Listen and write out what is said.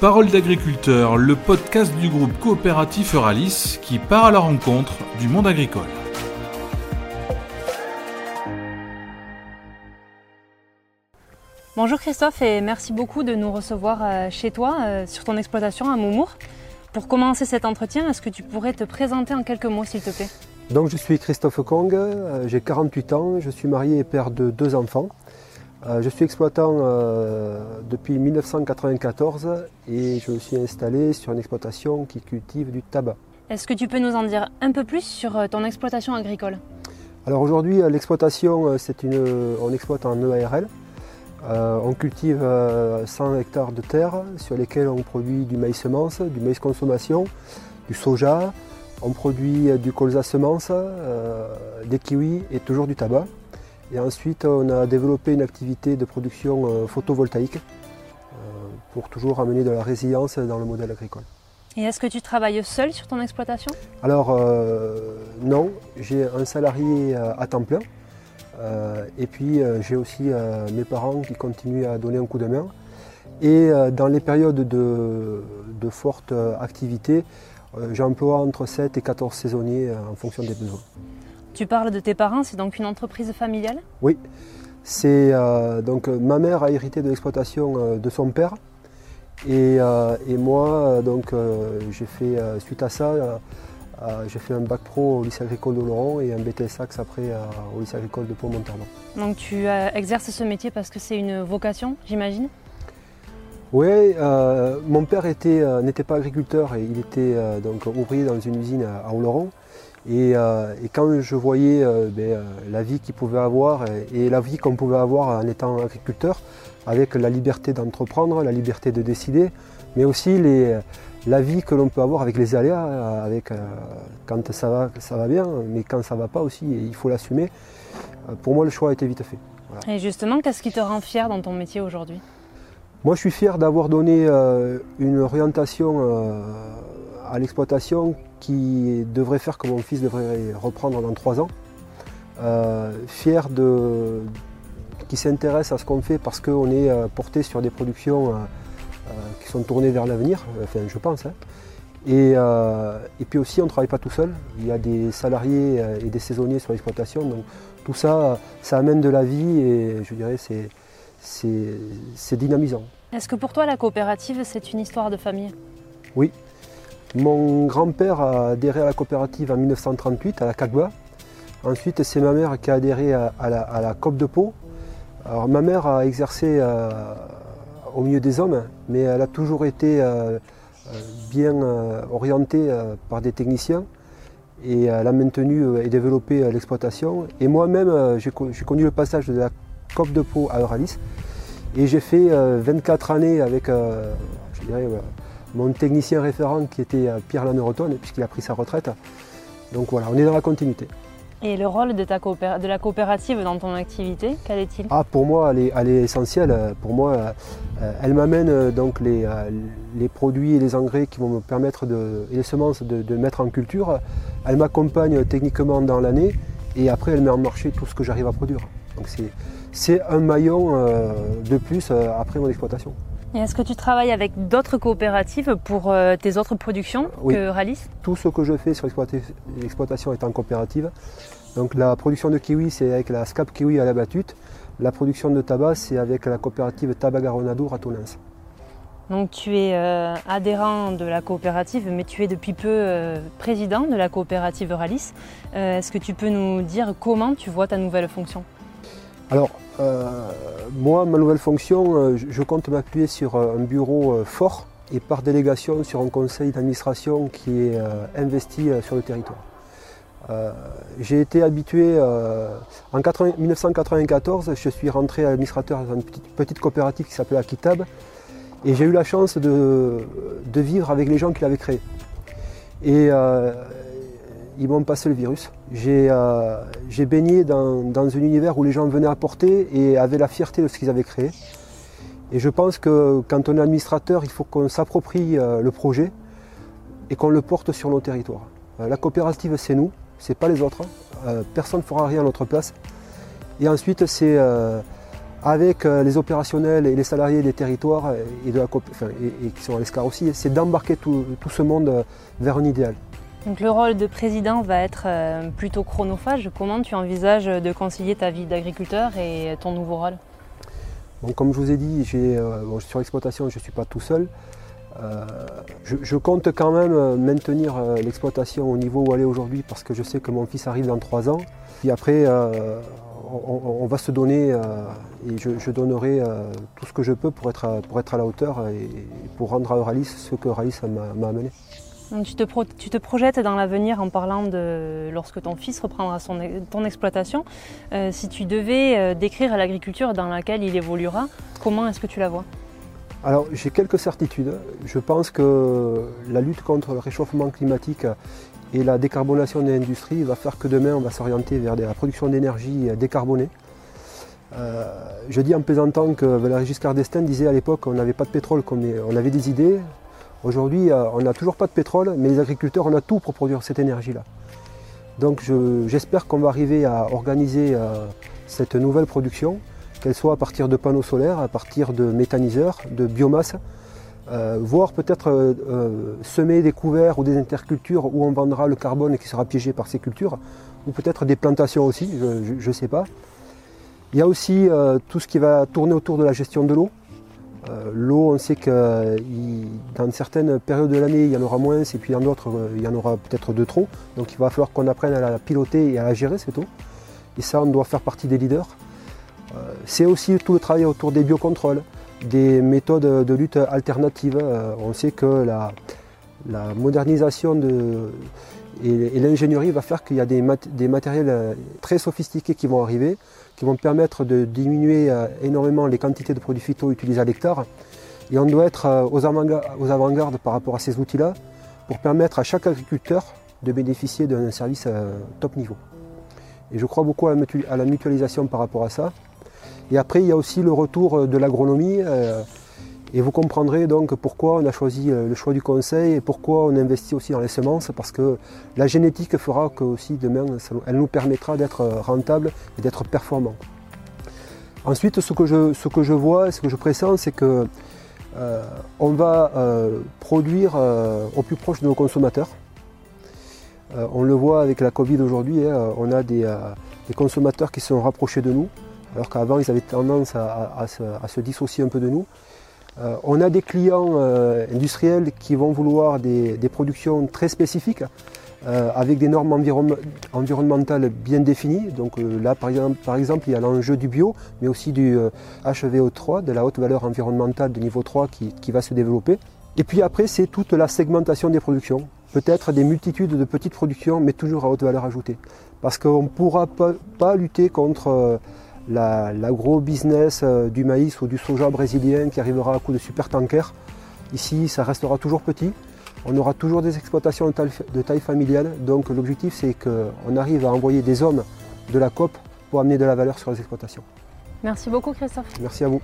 Parole d'agriculteur, le podcast du groupe coopératif Euralis qui part à la rencontre du monde agricole. Bonjour Christophe et merci beaucoup de nous recevoir euh, chez toi euh, sur ton exploitation à Moumour. Pour commencer cet entretien, est-ce que tu pourrais te présenter en quelques mots s'il te plaît? Donc je suis Christophe Kong, euh, j'ai 48 ans, je suis marié et père de deux enfants. Je suis exploitant depuis 1994 et je me suis installé sur une exploitation qui cultive du tabac. Est-ce que tu peux nous en dire un peu plus sur ton exploitation agricole? Alors aujourd'hui l'exploitation c'est une on exploite en EARL, euh, on cultive 100 euh, hectares de terre sur lesquels on produit du maïs semence, du maïs consommation, du soja, on produit du colza semence, euh, des kiwis et toujours du tabac. Et ensuite on a développé une activité de production photovoltaïque pour toujours amener de la résilience dans le modèle agricole. Et est-ce que tu travailles seul sur ton exploitation? Alors non, j'ai un salarié à temps plein euh, et puis euh, j'ai aussi euh, mes parents qui continuent à donner un coup de main. Et dans les périodes de, forte activité, j'emploie entre 7 et 14 saisonniers en fonction des besoins. Tu parles de tes parents, c'est donc une entreprise familiale? Oui. C'est donc ma mère a hérité de l'exploitation de son père et, et moi donc j'ai fait suite à ça euh, j'ai fait un bac pro au lycée agricole de Laurent et un BTS Axe après euh, au lycée agricole de Pont-Montardon. Donc tu euh, exerces ce métier parce que c'est une vocation, j'imagine? Oui, mon père n'était pas agriculteur et il était donc ouvrier dans une usine à, Oloron. Et, quand je voyais ben, la vie qu'il pouvait avoir et, la vie qu'on pouvait avoir en étant agriculteur, avec la liberté d'entreprendre, la liberté de décider, mais aussi les, la vie que l'on peut avoir avec les aléas, euh, avec, euh, quand ça va, ça va bien, mais quand ça ne va pas aussi, il faut l'assumer. Euh, pour moi, le choix a été vite fait. Et justement, qu'est-ce qui te rend fier dans ton métier aujourd'hui? Moi, je suis fier d'avoir donné une orientation à l'exploitation qui devrait faire que mon fils devrait reprendre dans trois ans. fier de, qui s'intéresse à ce qu'on fait parce qu'on est porté sur des productions euh, qui sont tournés vers l'avenir, enfin je pense. Hein. Euh, et, puis aussi, on ne travaille pas tout seul. Il y a des salariés euh, et des saisonniers sur l'exploitation. Donc tout ça, ça amène de la vie et je dirais c'est c'est dynamisant. Est-ce que pour toi, la coopérative, c'est une histoire de famille? Oui. Mon grand-père a adhéré à la coopérative en 1938 à la CAGBA. Ensuite, c'est ma mère qui a adhéré à, la, COP de Pau. Alors, ma mère a exercé au milieu des hommes, mais elle a toujours été euh, euh, bien euh, orientée par des techniciens et elle a maintenu et développé l'exploitation. Et moi-même, j'ai connu le passage de la COP de Pau à Euralis et j'ai fait 24 années avec mon technicien référent qui était Pierre Laneroton, puisqu'il a pris sa retraite. Donc voilà, on est dans la continuité. Et le rôle de, ta de la coopérative dans ton activité, quel est-il? Ah, Pour moi, elle est, elle est, essentielle. Pour moi, euh, elle m'amène euh, donc les, euh, les, produits et les engrais qui vont me permettre de, et les semences de, mettre en culture. Elle m'accompagne techniquement dans l'année et après elle met en marché tout ce que j'arrive à produire. Donc c'est un maillon de plus après mon exploitation. Et est-ce que tu travailles avec d'autres coopératives pour tes autres productions que Ralis Tout ce que je fais sur l'exploitation est en coopérative. Donc la production de kiwi, c'est avec la SCAP Kiwi à la battute. La production de tabac, c'est avec la coopérative Tabac Garonadour à Tonens. Donc tu es euh, adhérent de la coopérative, mais tu es depuis peu euh, président de la coopérative Ralis. Euh, est-ce que tu peux nous dire comment tu vois ta nouvelle fonction? Alors, moi, ma nouvelle fonction, je compte m'appuyer sur un bureau fort et par délégation sur un conseil d'administration qui est investi sur le territoire. Euh, j'ai été habitué, euh, en 1994, je suis rentré administrateur dans une petite, coopérative qui s'appelait Akitab et j'ai eu la chance de, vivre avec les gens qui l'avaient créé. Et euh, ils m'ont passé le virus. J'ai baigné dans, un univers où les gens venaient apporter et avaient la fierté de ce qu'ils avaient créé. Et je pense que quand on est administrateur, il faut qu'on s'approprie le projet et qu'on le porte sur nos territoires. La coopérative, c'est nous c'est pas les autres. Euh, personne ne fera rien à notre place. Et ensuite, c'est euh, avec les opérationnels et les salariés des territoires et, de la, et, qui sont à l'ESCAR aussi, c'est d'embarquer tout, ce monde vers un idéal. Donc le rôle de président va être plutôt chronophage. Comment tu envisages de concilier ta vie d'agriculteur et ton nouveau rôle? Comme je vous ai dit, sur l'exploitation, je ne suis pas tout seul. Euh, je, compte quand même euh, maintenir euh, l'exploitation au niveau où elle est aujourd'hui parce que je sais que mon fils arrive dans trois ans. Puis après, on, va se donner et je, donnerai tout ce que je peux pour être à, pour être à la hauteur et pour rendre à Euralis ce que Euralis m'a amené. Tu, te projettes dans l'avenir en parlant de lorsque ton fils reprendra son, ton exploitation. si tu devais décrire l'agriculture dans laquelle il évoluera, comment est-ce que tu la vois? Alors j'ai quelques certitudes. Je pense que la lutte contre le réchauffement climatique et la décarbonation de l'industrie va faire que demain on va s'orienter vers la production d'énergie décarbonée. Euh, je dis en plaisantant que Valéry Giscard d'Estaing disait à l'époque qu'on n'avait pas de pétrole, on avait des idées. Aujourd'hui euh, on n'a toujours pas de pétrole, mais les agriculteurs on a tout pour produire cette énergie-là. Donc j'espère qu'on va arriver à organiser euh, cette nouvelle production qu'elle soit à partir de panneaux solaires, à partir de méthaniseurs, de biomasse, euh, voire peut-être semer des couverts ou des intercultures où on vendra le carbone qui sera piégé par ces cultures, ou peut-être des plantations aussi, je ne sais pas. Il y a aussi tout ce qui va tourner autour de la gestion de l'eau. L'eau, on sait que dans certaines périodes de l'année, il y en aura moins, et puis dans d'autres, il y en aura peut-être de trop. Donc il va falloir qu'on apprenne à la piloter et à la gérer cette eau. Et ça, on doit faire partie des leaders. Euh, c'est aussi tout le travail autour des biocontrôles, des méthodes de lutte alternatives. Euh, on sait que la, modernisation et, l'ingénierie va faire qu'il y a des, matériels euh, très sophistiqués qui vont arriver, qui vont permettre de diminuer énormément les quantités de produits phyto utilisés à l'hectare. Et on doit être aux avant-gardes par rapport à ces outils-là pour permettre à chaque agriculteur de bénéficier d'un service top niveau. Et je crois beaucoup à la mutualisation par rapport à ça. Et après, il y a aussi le retour euh, de l'agronomie. Euh, et vous comprendrez donc pourquoi on a choisi euh, le choix du conseil et pourquoi on investit aussi dans les semences, parce que la génétique fera que aussi demain, elle nous permettra d'être rentable et d'être performant. Ensuite, ce que je, ce que vois, ce que je pressens, c'est que on va produire au plus proche de nos consommateurs. on le voit avec la Covid aujourd'hui, hein, on a des, des, consommateurs qui sont rapprochés de nous alors qu'avant ils avaient tendance à, se, dissocier un peu de nous. Euh, on a des clients euh, industriels qui vont vouloir des, productions très spécifiques, euh, avec des normes environnementales bien définies. Donc là par exemple, il y a l'enjeu du bio, mais aussi du HVO3, de la haute valeur environnementale de niveau 3 qui, va se développer. Et puis après c'est toute la segmentation des productions. Peut-être des multitudes de petites productions, mais toujours à haute valeur ajoutée. Parce qu'on ne pourra pas lutter contre l'agro-business euh, du maïs ou du soja brésilien qui arrivera à coup de super tanker. Ici, ça restera toujours petit. On aura toujours des exploitations de taille, familiale. Donc l'objectif, c'est qu'on arrive à envoyer des hommes de la COP pour amener de la valeur sur les exploitations. Merci beaucoup Christophe. Merci à vous.